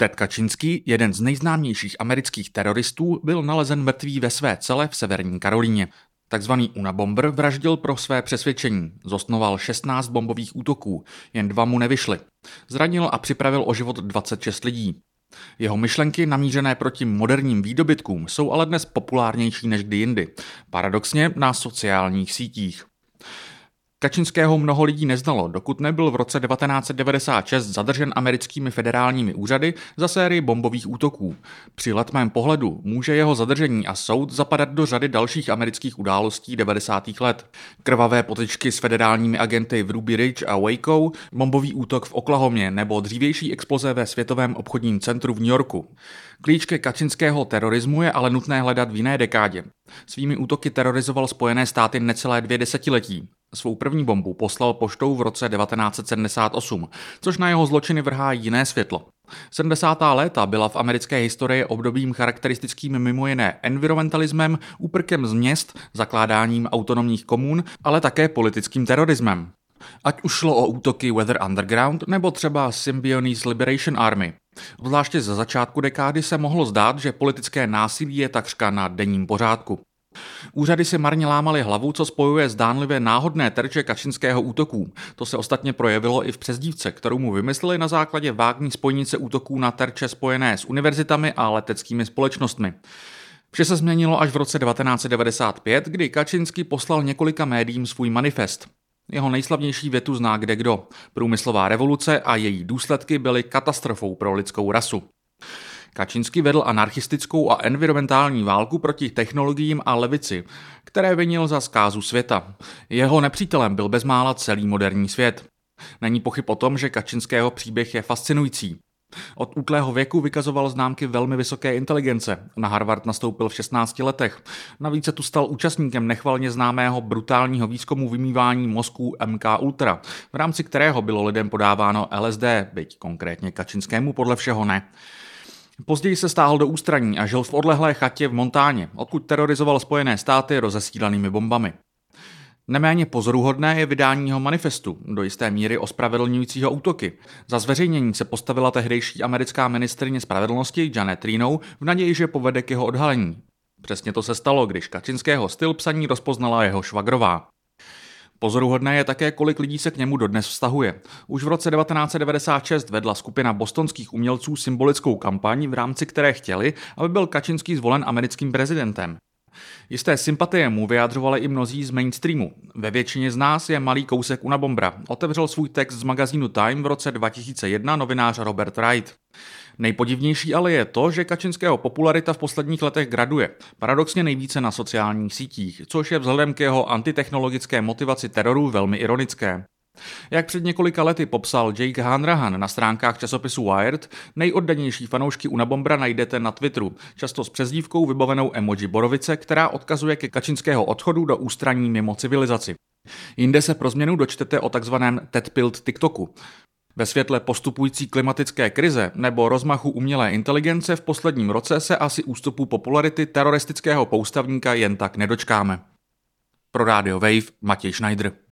Ted Kaczynski, jeden z nejznámějších amerických teroristů, byl nalezen mrtvý ve své cele v severní Karolíně. Takzvaný Unabomber vraždil pro své přesvědčení. Zosnoval 16 bombových útoků, jen dva mu nevyšly. Zranil a připravil o život 26 lidí. Jeho myšlenky namířené proti moderním výdobytkům jsou ale dnes populárnější než kdy jindy. Paradoxně na sociálních sítích. Kačinského mnoho lidí neznalo, dokud nebyl v roce 1996 zadržen americkými federálními úřady za sérii bombových útoků. Při letmém pohledu může jeho zadržení a soud zapadat do řady dalších amerických událostí 90. let. Krvavé potičky s federálními agenty v Ruby Ridge a Waco, bombový útok v Oklahomě nebo dřívější exploze ve Světovém obchodním centru v New Yorku. Klíč ke kačinského terorismu je ale nutné hledat v jiné dekádě. Svými útoky terorizoval Spojené státy necelé dvě desetiletí. Svou první bombu poslal poštou v roce 1978, což na jeho zločiny vrhá jiné světlo. 70. léta byla v americké historii obdobím charakteristickým mimo jiné environmentalismem, úprkem z měst, zakládáním autonomních komun, ale také politickým terorismem. Ať už šlo o útoky Weather Underground nebo třeba Symbionese Liberation Army. Zvláště za začátku dekády se mohlo zdát, že politické násilí je takřka na denním pořádku. Úřady si marně lámaly hlavu, co spojuje zdánlivě náhodné terče kačinského útoků. To se ostatně projevilo i v přezdívce, kterou mu vymysleli na základě vágní spojnice útoků na terče spojené s univerzitami a leteckými společnostmi. Vše se změnilo až v roce 1995, kdy Kačinsky poslal několika médiím svůj manifest. Jeho nejslavnější větu zná kde kdo. Průmyslová revoluce a její důsledky byly katastrofou pro lidskou rasu. Kačinsky vedl anarchistickou a environmentální válku proti technologiím a levici, které vinil za zkázu světa. Jeho nepřítelem byl bezmála celý moderní svět. Není pochyb o tom, že Kačinského příběh je fascinující. Od útlého věku vykazoval známky velmi vysoké inteligence. Na Harvard nastoupil v 16 letech. Navíc se tu stal účastníkem nechvalně známého brutálního výzkumu vymývání mozků MK Ultra, v rámci kterého bylo lidem podáváno LSD, byť konkrétně Kačinskému podle všeho ne. Později se stáhl do ústraní a žil v odlehlé chatě v Montáně, odkud terorizoval Spojené státy rozesílanými bombami. Neméně pozoruhodné je vydání jeho manifestu, do jisté míry ospravedlňujícího útoky. Za zveřejnění se postavila tehdejší americká ministrině spravedlnosti Janet Reno v naději, že povede k jeho odhalení. Přesně to se stalo, když Kačinského styl psaní rozpoznala jeho švagrová. Pozoruhodné je také, kolik lidí se k němu dodnes vztahuje. Už v roce 1996 vedla skupina bostonských umělců symbolickou kampaň, v rámci které chtěli, aby byl Kačinský zvolen americkým prezidentem. Jisté sympatie mu vyjádřovali i mnozí z mainstreamu. Ve většině z nás je malý kousek Una Bombra. Otevřel svůj text z magazínu Time v roce 2001 novinář Robert Wright. Nejpodivnější ale je to, že Kačinského popularita v posledních letech graduje. Paradoxně nejvíce na sociálních sítích, což je vzhledem k jeho antitechnologické motivaci teroru velmi ironické. Jak před několika lety popsal Jake Hanrahan na stránkách časopisu Wired, nejoddanější fanoušky Unabombra najdete na Twitteru, často s přezdívkou vybavenou emoji borovice, která odkazuje ke kačinského odchodu do ústraní mimo civilizaci. Jinde se pro změnu dočtete o takzvaném Tedpilt TikToku. Ve světle postupující klimatické krize nebo rozmachu umělé inteligence v posledním roce se asi ústupu popularity teroristického poustavníka jen tak nedočkáme. Pro Radio Wave Matěj Schneider.